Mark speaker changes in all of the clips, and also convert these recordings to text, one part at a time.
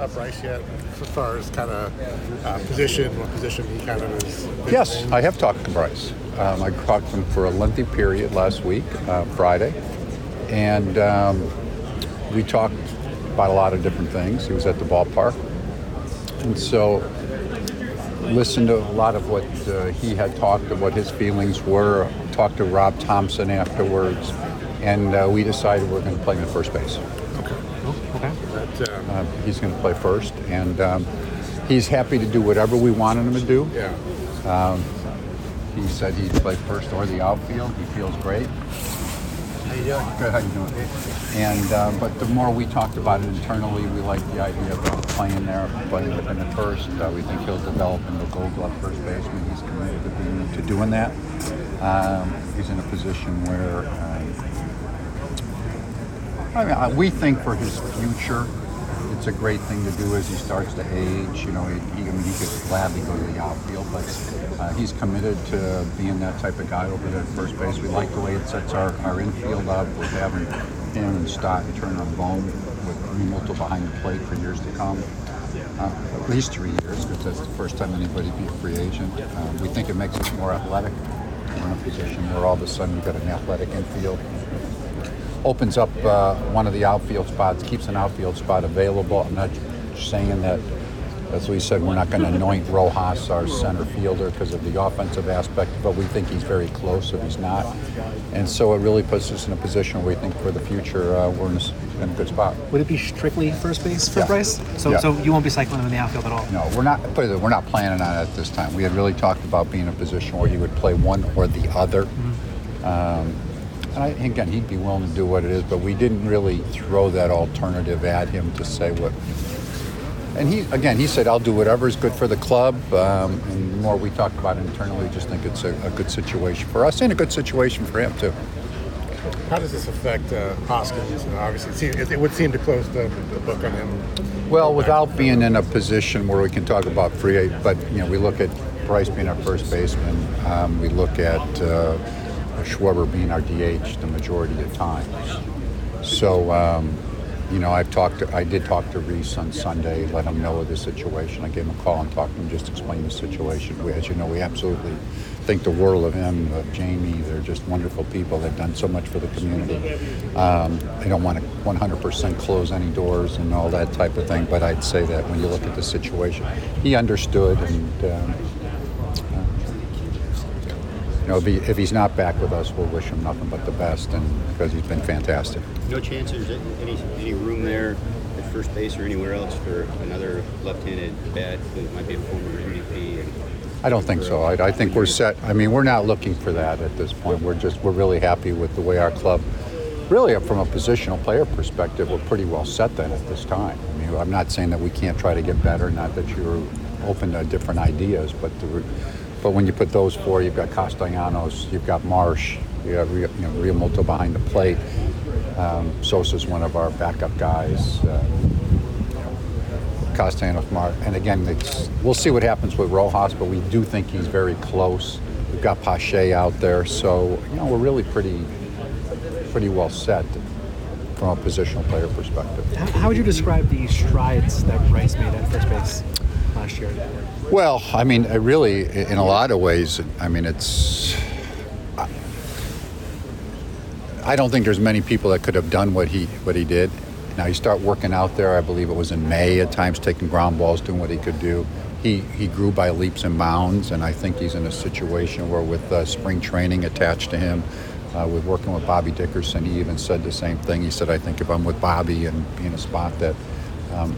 Speaker 1: Uh, Bryce yet, as far as kind of uh, position, what position he kind of is?
Speaker 2: Yes, I have talked to Bryce. Um, I talked to him for a lengthy period last week, uh, Friday, and um, we talked about a lot of different things. He was at the ballpark, and so listened to a lot of what uh, he had talked, of what his feelings were. Talked to Rob Thompson afterwards, and uh, we decided we're going to play him at first base.
Speaker 1: Okay. Um,
Speaker 2: uh, he's going to play first, and um, he's happy to do whatever we wanted him to do.
Speaker 1: Yeah.
Speaker 2: Um, he said he'd play first or the outfield. He feels great.
Speaker 1: How you doing?
Speaker 2: Good. How you doing? And uh, but the more we talked about it internally, we like the idea of playing there, playing him at first. Uh, we think he'll develop into a Gold Glove first baseman. He's committed to, being, to doing that. Um, he's in a position where. I mean, we think for his future, it's a great thing to do as he starts to age. You know, he, he, I mean, he could gladly go to the outfield, but uh, he's committed to being that type of guy over there at first base. We like the way it sets our, our infield up with having him and Stott and Turner Bohm with Realmuto behind the plate for years to come. Uh, at least three years, because that's the first time anybody be a free agent. Uh, we think it makes us more athletic. We're in a position where all of a sudden we've got an athletic infield opens up uh, one of the outfield spots, keeps an outfield spot available. I'm not saying that, as we said, we're not going to anoint Rojas our center fielder because of the offensive aspect, but we think he's very close if he's not. And so it really puts us in a position where we think for the future uh, we're in a, in a, good spot.
Speaker 3: Would it be strictly first base for
Speaker 2: yeah.
Speaker 3: Bryce? So,
Speaker 2: yeah.
Speaker 3: so you won't be cycling him in the outfield at all?
Speaker 2: No, we're not. We're not planning on it at this time. We had really talked about being in a position where he would play one or the other. Mm-hmm. Um, and I, again, he'd be willing to do what it is, but we didn't really throw that alternative at him to say what. And he, again, he said, "I'll do whatever is good for the club." Um, and the more we talked about it internally, just think it's a, a, good situation for us and a good situation for him too.
Speaker 1: How does this affect uh, Hoskins? Uh, obviously, it, it, would seem to close the, the book on him.
Speaker 2: Well, without being in a position where we can talk about free, but you know, we look at Bryce being our first baseman. Um, we look at. Uh, Schwarber being our DH the majority of the time. So, um, you know, I've talked. To, I did talk to Rhys on Sunday, let him know of the situation. I gave him a call and talked to him, just explained the situation. We, as you know, we absolutely think the world of him, of Jayme. They're just wonderful people. They've done so much for the community. Um, I don't want to 100% close any doors and all that type of thing, but I'd say that when you look at the situation, he understood and. Um, know, if, he, if he's not back with us, we'll wish him nothing but the best, and because he's been fantastic.
Speaker 4: No chance there's any any room there at first base or anywhere else for another left-handed bat who might be a former MVP.
Speaker 2: I don't think so. I, I think we're set. I mean, we're not looking for that at this point. We're just we're really happy with the way our club. Really, from a positional player perspective, we're pretty well set then at this time. I mean, I'm not saying that we can't try to get better. Not that you're open to different ideas, but the, but when you put those four, you've got Castellanos, you've got Marsh, you have you know, behind the plate. Um, Sosa's one of our backup guys. Uh, Castellanos, Marsh, and again, we'll see what happens with Rojas, but we do think he's very close. We've got Pache out there, so you know we're really pretty pretty well set from a positional player perspective.
Speaker 3: How, would you describe the strides that Bryce made at first base last year?
Speaker 2: Well, I mean, really, in a lot of ways, I mean, it's. I don't think there's many people that could have done what he what he did. Now you start working out there. I believe it was in May at times, taking ground balls, doing what he could do. He he grew by leaps and bounds, and I think he's in a situation where, with uh, spring training attached to him, uh, with working with Bobby Dickerson, he even said the same thing. He said, "I think if I'm with Bobby and be in a spot that." Um,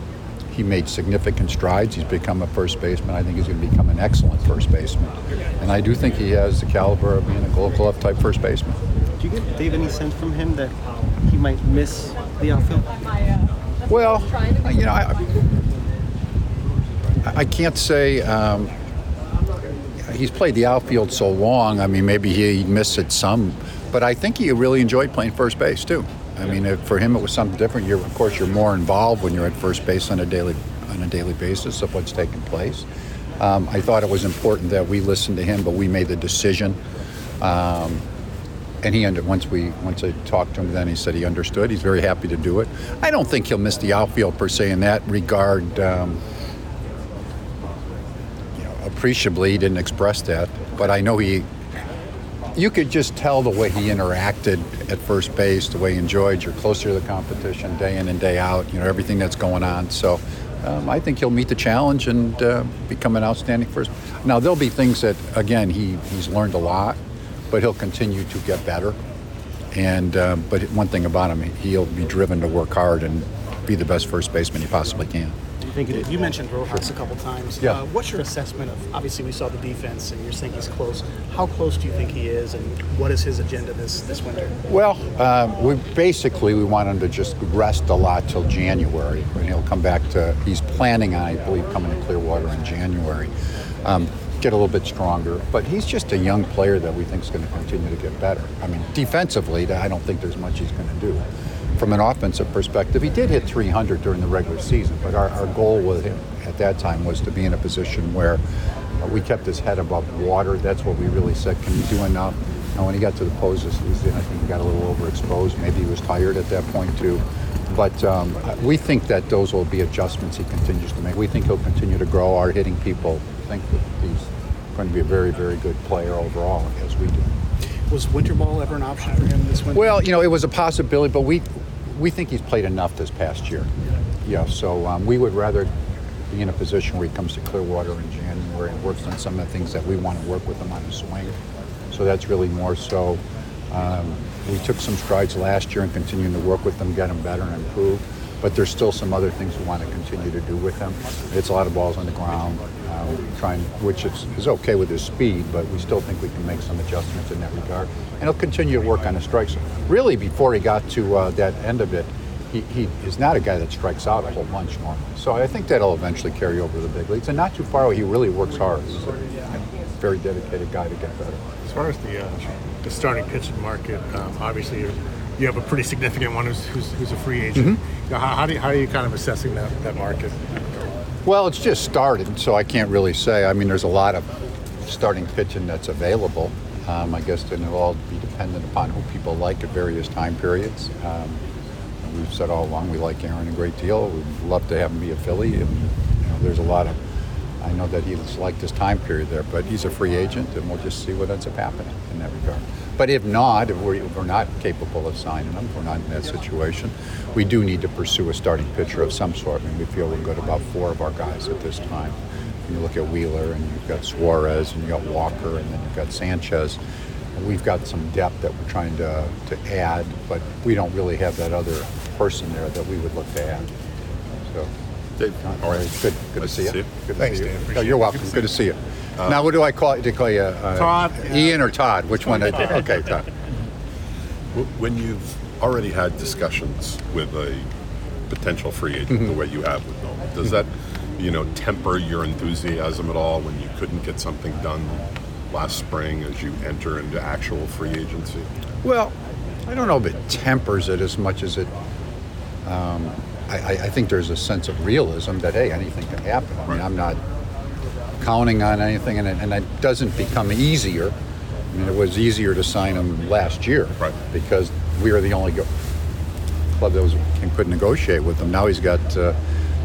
Speaker 2: he made significant strides. He's become a first baseman. I think he's going to become an excellent first baseman. And I do think he has the caliber of being a gold glove type first baseman.
Speaker 3: Do you get Dave any sense from him that he might miss the outfield?
Speaker 2: Well, you know, I, I can't say. Um, he's played the outfield so long. I mean, maybe he missed it some, but I think he really enjoyed playing first base too. I mean, for him, it was something different. You're, of course, you're more involved when you're at first base on a daily on a daily basis of what's taking place. Um, I thought it was important that we listened to him, but we made the decision. Um, and he under, once we once I talked to him, then he said he understood. He's very happy to do it. I don't think he'll miss the outfield per se in that regard. Um, you know, appreciably, he didn't express that, but I know he. You could just tell the way he interacted at first base, the way he enjoyed. You're closer to the competition day in and day out. You know everything that's going on. So. Um, I think he'll meet the challenge and uh, become an outstanding first. Now there'll be things that, again, he, he's learned a lot but he'll continue to get better. And uh, but one thing about him, he'll be driven to work hard and be the best first baseman he possibly can.
Speaker 3: You. You mentioned Rojas a couple times.
Speaker 2: Yeah.
Speaker 3: Uh, what's your assessment of? Obviously, we saw the defense, and you're saying he's close. How close do you think he is, and what is his agenda this this winter?
Speaker 2: Well, uh, we basically we want him to just rest a lot till January, and he'll come back to. He's planning on, I believe, coming to Clearwater in January. Um, get a little bit stronger. But he's just a young player that we think is going to continue to get better. I mean, defensively, I don't think there's much he's going to do. From an offensive perspective, he did hit 300 during the regular season, but our, our goal with him at that time was to be in a position where uh, we kept his head above water. That's what we really said. Can he do enough? And when he got to the poses, I think he got a little overexposed. Maybe he was tired at that point too. But um, we think that those will be adjustments he continues to make. We think he'll continue to grow. Our hitting people think that he's going to be a very, very good player overall, as we do.
Speaker 3: Was winter ball ever an option for him this winter?
Speaker 2: Well, you know, it was a possibility, but we we think he's played enough this past year. Yeah, so um, we would rather be in a position where he comes to Clearwater in January and works on some of the things that we want to work with him on the swing. So that's really more so. Um, we took some strides last year and continuing to work with them, get him better and improve. But there's still some other things we want to continue to do with him. It's a lot of balls on the ground uh, trying, which is, is okay with his speed, but we still think we can make some adjustments in that regard. And he'll continue to work on the strikes. Really, before he got to uh, that end of it, he, he is not a guy that strikes out a whole bunch normally. So I think that'll eventually carry over to the big leagues. And not too far away, he really works hard. He's a very dedicated guy to get better.
Speaker 1: As far as the, uh, the starting pitching market, um, obviously you have a pretty significant one who's, who's, who's a free agent. Mm-hmm. How, how, do you, how are you kind of assessing that, that market?
Speaker 2: Well, it's just started, so I can't really say. I mean, there's a lot of starting pitching that's available. Um, I guess then it'll all be dependent upon who people like at various time periods. Um, we've said all along we like Aaron a great deal. We'd love to have him be a Philly, and you know, there's a lot of. I know that he's liked this time period there, but he's a free agent, and we'll just see what ends up happening in that regard. But if not, if we're, if we're, not capable of signing him, we're not in that situation, we do need to pursue a starting pitcher of some sort. I mean, we feel we're good about four of our guys at this time. When you look at Wheeler, and you've got Suarez, and you've got Walker, and then you've got Sanchez. We've got some depth that we're trying to, to add, but we don't really have that other person there that we would look to add. So,
Speaker 5: Dave,
Speaker 2: all right, good, good to see you.
Speaker 5: You.
Speaker 2: Good to
Speaker 1: Thanks,
Speaker 2: see you.
Speaker 1: Dave.
Speaker 2: No,
Speaker 1: Appreciate
Speaker 2: you're
Speaker 1: it.
Speaker 2: welcome.
Speaker 1: Good to
Speaker 2: Good to see you. Now, what do I call? Do call you uh,
Speaker 1: Todd,
Speaker 2: Ian, or Todd? Which one? okay, Todd.
Speaker 6: When you've already had discussions with a potential free agent
Speaker 2: Mm-hmm.
Speaker 6: the way you have with Nola, does that, you know, temper your enthusiasm at all when you couldn't get something done last spring as you enter into actual free agency?
Speaker 2: Well, I don't know if it tempers it as much as it. Um, I, I think there's a sense of realism that hey, anything can happen. I mean, I'm not counting on anything, and it, and it doesn't become easier. I mean, it was easier to sign him last year
Speaker 6: Right.
Speaker 2: because we were the only club that was and could negotiate with him. Now he's got uh,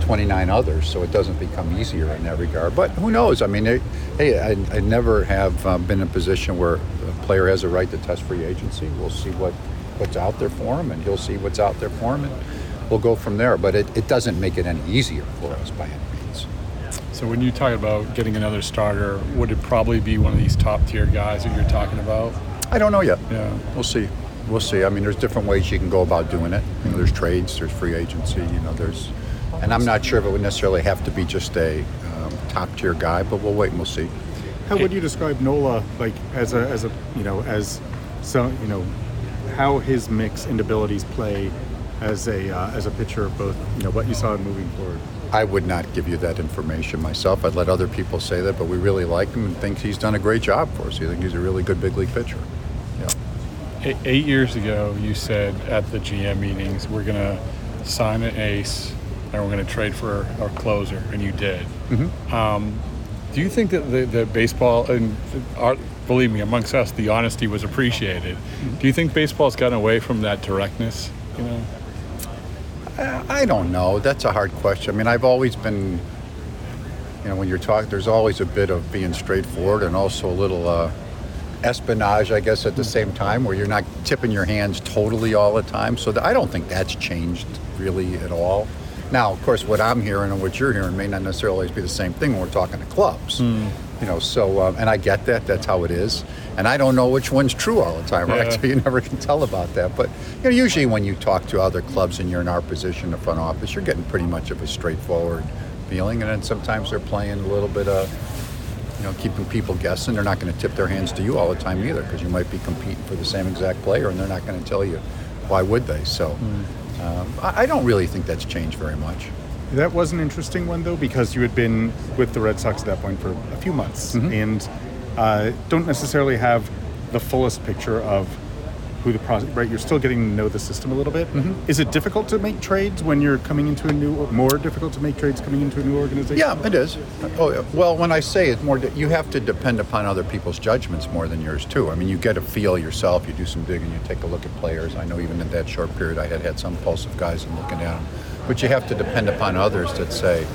Speaker 2: 29 others, so it doesn't become easier in that regard. But who knows? I mean, it, hey, I, I never have uh, been in a position where a player has a right to test free agency. We'll see what what's out there for him, and he'll see what's out there for him, and we'll go from there. But it, it doesn't make it any easier for us by any means.
Speaker 7: So when you talk about getting another starter, would it probably be one of these top tier guys that you're talking about?
Speaker 2: I don't know yet.
Speaker 7: Yeah.
Speaker 2: We'll see. We'll see. I mean, there's different ways you can go about doing it. You know, there's trades, there's free agency. You know, there's, and I'm not sure if it would necessarily have to be just a um, top tier guy, but we'll wait and we'll see.
Speaker 1: How would you describe Nola like as a as a you know as so you know how his mix and abilities play as a uh, as a pitcher both you know what you saw moving forward.
Speaker 2: I would not give you that information myself. I'd let other people say that, but we really like him and think he's done a great job for us. We think he's a really good big league pitcher. Yeah.
Speaker 7: Eight, eight years ago, you said at the GM meetings, we're going to sign an ace and we're going to trade for our closer, and you did.
Speaker 2: Mhm.
Speaker 7: Um, do you think that the, the baseball, and our, believe me, amongst us, the honesty was appreciated? Do you think baseball's gotten away from that directness? You know,
Speaker 2: I don't know. That's a hard question. I mean, I've always been, you know, when you're talking, there's always a bit of being straightforward and also a little uh, espionage, I guess, at the same time, where you're not tipping your hands totally all the time. So th- I don't think that's changed really at all. Now, of course, what I'm hearing and what you're hearing may not necessarily always be the same thing when we're talking to clubs. You know, so um, and I get that. That's how it is, and I don't know which one's true all the time, right?
Speaker 7: Yeah.
Speaker 2: So you never can tell about that. But you know, usually when you talk to other clubs and you're in our position in the front office, you're getting pretty much of a straightforward feeling, and then sometimes they're playing a little bit of, you know, keeping people guessing. They're not going to tip their hands to you all the time either, because you might be competing for the same exact player, and they're not going to tell you why would they. So um, I, I don't really think that's changed very much.
Speaker 1: That was an interesting one though because you had been with the Red Sox at that point for a few months and uh, don't necessarily have the fullest picture of who the process. Right, you're still getting to know the system a little bit. Is it difficult to make trades when you're coming into a new? More difficult to make trades coming into a new organization?
Speaker 2: Yeah, it is. Oh, well, when I say it's more, you have to depend upon other people's judgments more than yours too. I mean, you get a feel yourself. You do some digging. You take a look at players. I know even in that short period, I had had some pulse of guys and looking at them. But you have to depend upon others that say,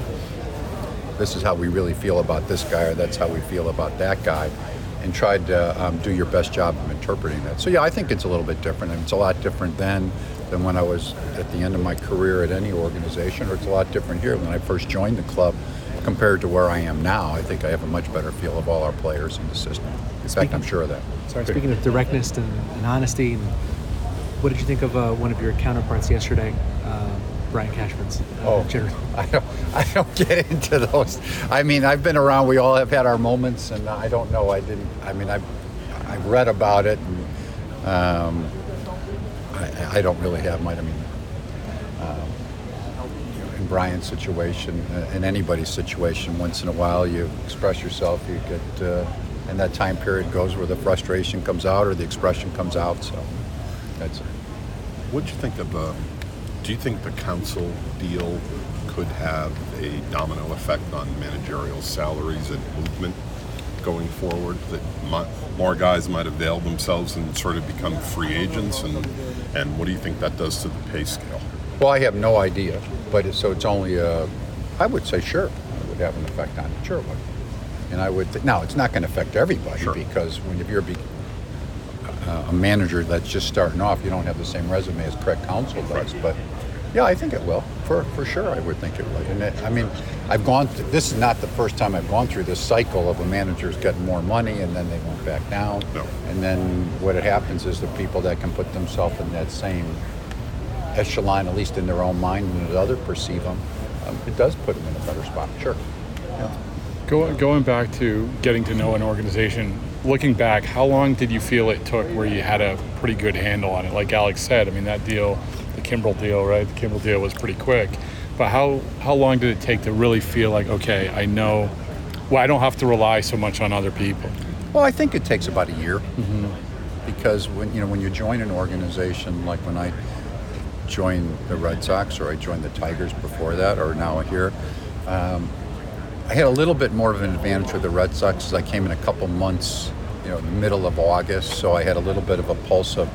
Speaker 2: this is how we really feel about this guy, or that's how we feel about that guy, and try to um, do your best job of interpreting that. So yeah, I think it's a little bit different, and it's a lot different then than when I was at the end of my career at any organization, or it's a lot different here when I first joined the club compared to where I am now. I think I have a much better feel of all our players in the system. In fact, I'm sure of that.
Speaker 8: Sorry, speaking of directness and, and honesty, and what did you think of uh, one of your counterparts yesterday, uh, Brian Cashman's? Uh,
Speaker 2: Oh,
Speaker 8: general?
Speaker 2: I don't, I don't get into those. I mean, I've been around. We all have had our moments, and I don't know. I didn't. I mean, I've, I've read about it, and um, I, I don't really have mine. I mean, um, you know, in Brian's situation, uh, in anybody's situation, once in a while you express yourself. You get, uh, and that time period goes where the frustration comes out or the expression comes out. So that's it.
Speaker 6: What'd you think of? Uh, do you think the Counsell deal could have a domino effect on managerial salaries and movement going forward? That more guys might avail themselves and sort of become free agents, and and what do you think that does to the pay scale?
Speaker 2: Well, I have no idea, but it, so it's only a, I would say sure, it would have an effect on it, sure it would. And I would, th- now it's not going to affect everybody because when if you're be, uh, a manager that's just starting off, you don't have the same resume as Craig Counsell does, but yeah, I think it will, for, for sure I would think it would. And it, I mean, I've gone, th- this is not the first time I've gone through this cycle of a manager's getting more money and then they went back down. No. And then what it happens is the people that can put themselves in that same echelon, at least in their own mind, and as others perceive them, um, it does put them in a better spot. Sure. Yeah.
Speaker 7: Go, going back to getting to know an organization, looking back, how long did you feel it took where you had a pretty good handle on it? Like Alex said, I mean, that deal, the Kimbrel deal, right? The Kimbrel deal was pretty quick. But how, how long did it take to really feel like, okay, I know, well, I don't have to rely so much on other people?
Speaker 2: Well, I think it takes about a year mm-hmm. because when you know when you join an organization like when I joined the Red Sox or I joined the Tigers before that or now here, um, I had a little bit more of an advantage with the Red Sox because I came in a couple months, you know, in the middle of August, so I had a little bit of a pulse of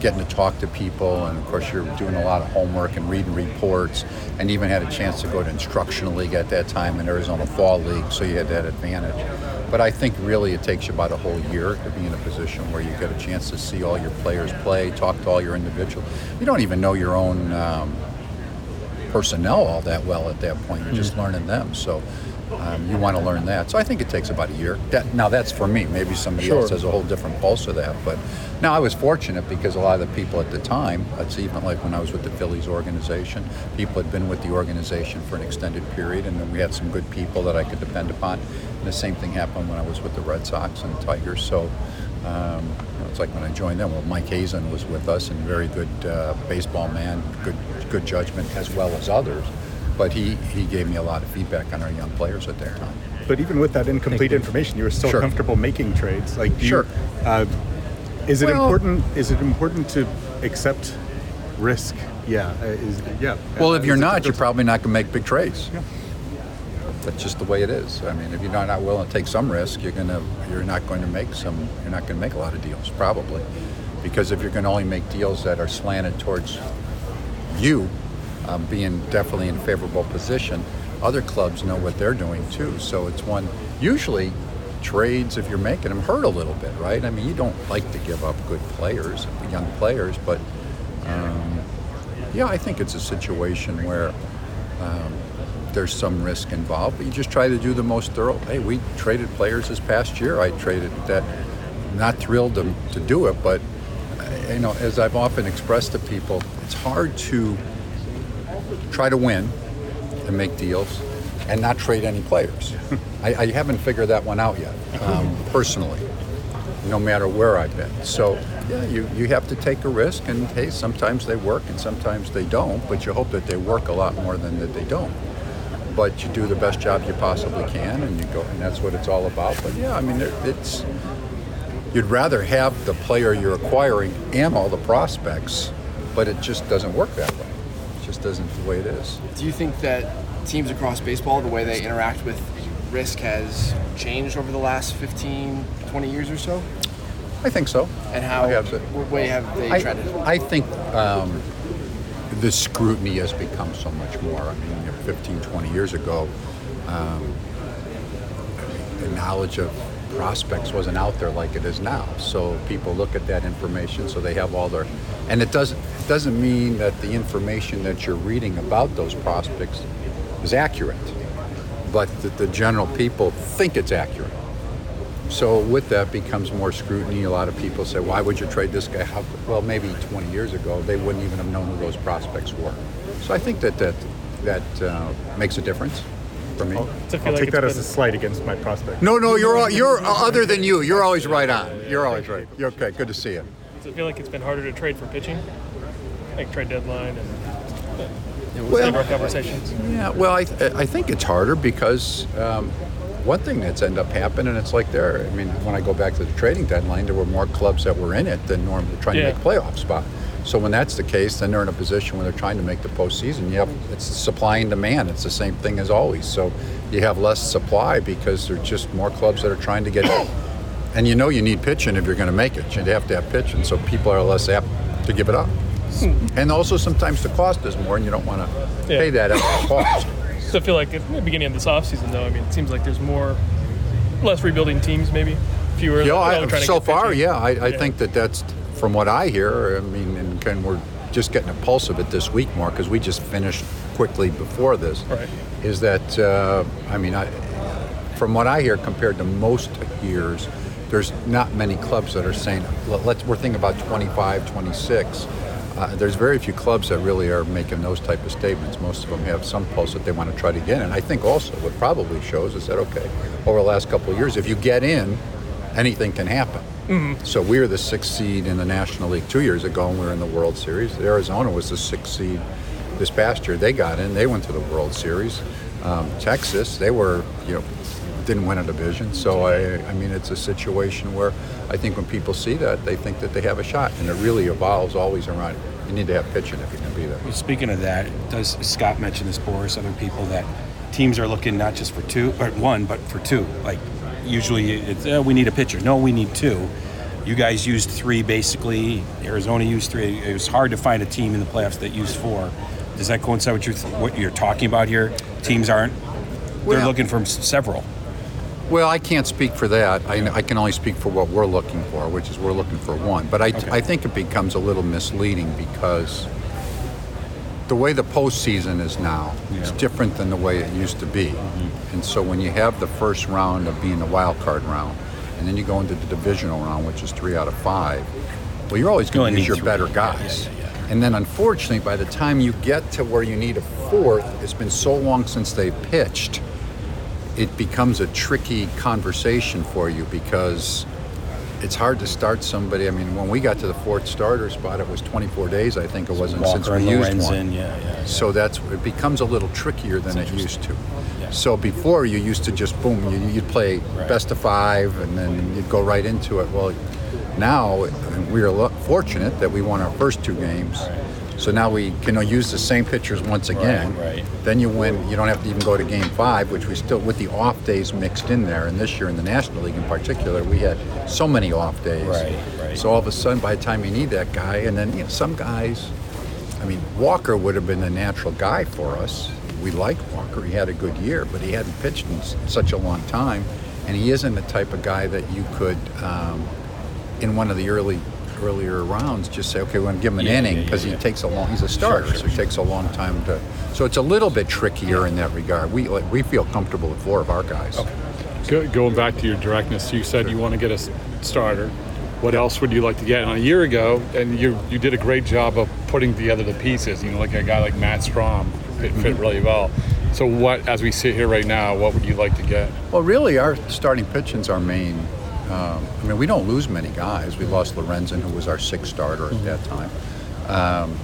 Speaker 2: getting to talk to people, and of course you're doing a lot of homework and reading reports, and even had a chance to go to instructional league at that time in Arizona Fall League, so you had that advantage. But I think really it takes you about a whole year to be in a position where you get a chance to see all your players play, talk to all your individuals. You don't even know your own um, personnel all that well at that point. You're just mm-hmm. learning them. So um, you want to learn that. So I think it takes about a year. That, now that's for me. Maybe somebody sure. else has a whole different pulse of that. But now I was fortunate because a lot of the people at the time, that's even like when I was with the Phillies organization, people had been with the organization for an extended period, and then we had some good people that I could depend upon. And the same thing happened when I was with the Red Sox and Tigers. So. Um, you know, it's like when I joined them. Well, Mike Hazen was with us, and very good uh, baseball man, good good judgment as well as others but he, he gave me a lot of feedback on our young players at their time.
Speaker 1: But even with that incomplete information, you were still sure. comfortable making trades. Like, you,
Speaker 2: sure. Uh,
Speaker 1: is it well, important? Is it important to accept risk? Yeah. Uh, is, yeah.
Speaker 2: Well, if you're not, you're probably not going to make big trades. Yeah. That's just the way it is. I mean, if you're not willing to take some risk, you're gonna you're not going to make some you're not going to make a lot of deals probably, because if you're going to only make deals that are slanted towards you um, being definitely in a favorable position, other clubs know what they're doing too. So it's one, usually trades, if you're making them, hurt a little bit, right? I mean, you don't like to give up good players, young players, but um, yeah, I think it's a situation where um, there's some risk involved, but you just try to do the most thorough. Hey, we traded players this past year. I traded that. Not thrilled to, to do it, but you know, as I've often expressed to people, it's hard to try to win and make deals and not trade any players. I, I, haven't figured that one out yet, um, personally, no matter where I've been. So, yeah, you, you have to take a risk, and hey, sometimes they work and sometimes they don't, but you hope that they work a lot more than that they don't. But you do the best job you possibly can, and you go, and that's what it's all about. But yeah, I mean, it's you'd rather have the player you're acquiring and all the prospects, but it just doesn't work that way just isn't the way it is.
Speaker 9: Do you think that teams across baseball, the way they interact with risk has changed over the last 15, 20 years or so?
Speaker 2: I think so.
Speaker 9: And how, what way have they
Speaker 2: I,
Speaker 9: treaded?
Speaker 2: I think um, the scrutiny has become so much more. I mean, 15, 20 years ago, um, the knowledge of prospects wasn't out there like it is now. So people look at that information, so they have all their, and it doesn't it doesn't mean that the information that you're reading about those prospects is accurate, but that the general people think it's accurate. So with that becomes more scrutiny. A lot of people say, "Why would you trade this guy?" How, well, maybe 20 years ago they wouldn't even have known who those prospects were. So I think that that that uh, makes a difference for me.
Speaker 1: I'll, I'll like take that as a slight against my prospect.
Speaker 2: No, no, you're you're other than you. You're always right on. You're always right. You're okay. Good to see you.
Speaker 10: Does it feel like it's been harder to trade for pitching, like trade deadline and?
Speaker 2: well,
Speaker 10: conversations.
Speaker 2: Yeah, well, I, th- I think it's harder because um, one thing that's ended up happening, it's like there. I mean, when I go back to the trading deadline, there were more clubs that were in it than normally trying yeah. to make playoff spot. So when that's the case, then they're in a position where they're trying to make the postseason. You have it's supply and demand. It's the same thing as always. So you have less supply because there's just more clubs that are trying to get. and you know you need pitching if you're going to make it. You have to have pitching, so people are less apt to give it up. Hmm. And also sometimes the cost is more, and you don't want to yeah. pay that extra cost.
Speaker 10: So I feel like at the beginning of this offseason, though, I mean, it seems like there's more, less rebuilding teams, maybe fewer.
Speaker 2: Yeah, I, so far, yeah, I, I yeah. think that that's from what I hear, I mean, and, we're just getting a pulse of it this week more because we just finished quickly before this.
Speaker 10: Right.
Speaker 2: Is that uh, I mean, I, from what I hear, compared to most years, there's not many clubs that are saying let's we're thinking about 25, 26. uh, there's very few clubs that really are making those type of statements. Most of them have some pulse that they want to try to get in. And I think also what probably shows is that okay, over the last couple of years, if you get in, anything can happen.
Speaker 10: Mhm.
Speaker 2: So we were the sixth seed in the National League two years ago, and we were in the World Series. Arizona was the sixth seed this past year. They got in. They went to the World Series. Um, Texas, they were, you know, didn't win a division. So I, I mean, it's a situation where I think when people see that, they think that they have a shot, and it really evolves always around. You need to have pitching if you can be there.
Speaker 11: Well, Speaking of that, does Scott mention this, Boras, other people that teams are looking not just for two, or one, but for two. Like usually, it's oh, we need a pitcher. No, we need two. You guys used three basically. Arizona used three. It was hard to find a team in the playoffs that used four. Does that coincide with your, what you're talking about here? Teams aren't. They're
Speaker 2: Well-
Speaker 11: looking for several.
Speaker 2: Well, I can't speak for that. I, I can only speak for what we're looking for, which is we're looking for one. But I, I think it becomes a little misleading because the way the postseason is now, it's different than the way it used to be. And so when you have the first round of being the wild card round, and then you go into the divisional round, which is three out of five, well, you're always going to use your
Speaker 11: three.
Speaker 2: better guys. And then unfortunately, by the time you get to where you need a fourth, it's been so long since they pitched it becomes a tricky conversation for you because it's hard to start somebody. I mean, when we got to the fourth starter spot, it was 24 days. I think it wasn't
Speaker 11: Walker
Speaker 2: since we used
Speaker 11: Lorenzen,
Speaker 2: one.
Speaker 11: yeah, yeah,
Speaker 2: So that's it becomes a little trickier than it used to. So before you used to just boom, you, you'd play best of five, and then you'd go right into it. Well, now we are fortunate that we won our first two games. So now we can use the same pitchers once again.
Speaker 11: Right, right.
Speaker 2: Then you win. You don't have to even go to game five, which we still with the off days mixed in there. And this year in the National League in particular, we had so many off days.
Speaker 11: Right, right.
Speaker 2: So all of a sudden, by the time you need that guy, and then you know, some guys, I mean, Walker would have been the natural guy for us. We liked Walker. He had a good year, but he hadn't pitched in such a long time, and he isn't the type of guy that you could, um, in one of the early earlier rounds, just say, okay, we're going to give him an
Speaker 11: Yeah,
Speaker 2: inning
Speaker 11: yeah,
Speaker 2: because
Speaker 11: yeah,
Speaker 2: he takes a long. He's a starter, so it takes a long time to. So it's a little bit trickier in that regard. We like, we feel comfortable with four of our guys.
Speaker 7: Go, going back to your directness, you said you want to get a starter. What else would you like to get? And a year ago, and you you did a great job of putting together the pieces. You know, like a guy like Matt Strahm fit, fit
Speaker 2: Mm-hmm.
Speaker 7: really well. So, what as we sit here right now, what would you like to get?
Speaker 2: Well, really, our starting pitching's our main. Um, I mean, we don't lose many guys. We lost Lorenzen, who was our sixth starter at that time. Um,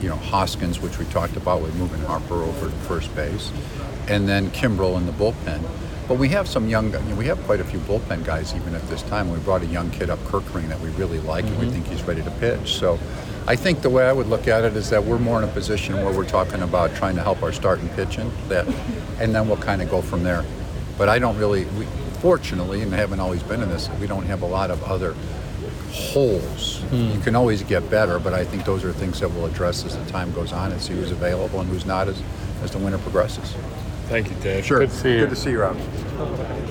Speaker 2: you know, Hoskins, which we talked about with moving Harper over to first base, and then Kimbrel in the bullpen. But we have some young. You know, we have quite a few bullpen guys even at this time. We brought a young kid up, Kerkering, that we really like, and we think he's ready to pitch. So. I think the way I would look at it is that we're more in a position where we're talking about trying to help our starting pitching, that, and then we'll kind of go from there. But I don't really, we, fortunately, and I haven't always been in this, we don't have a lot of other holes. You hmm. can always get better, but I think those are things that we'll address as the time goes on and see who's available and who's not as, as the winter progresses.
Speaker 7: Thank you, Dave.
Speaker 2: Sure.
Speaker 7: Good to see you.
Speaker 2: Good to see you, Rob.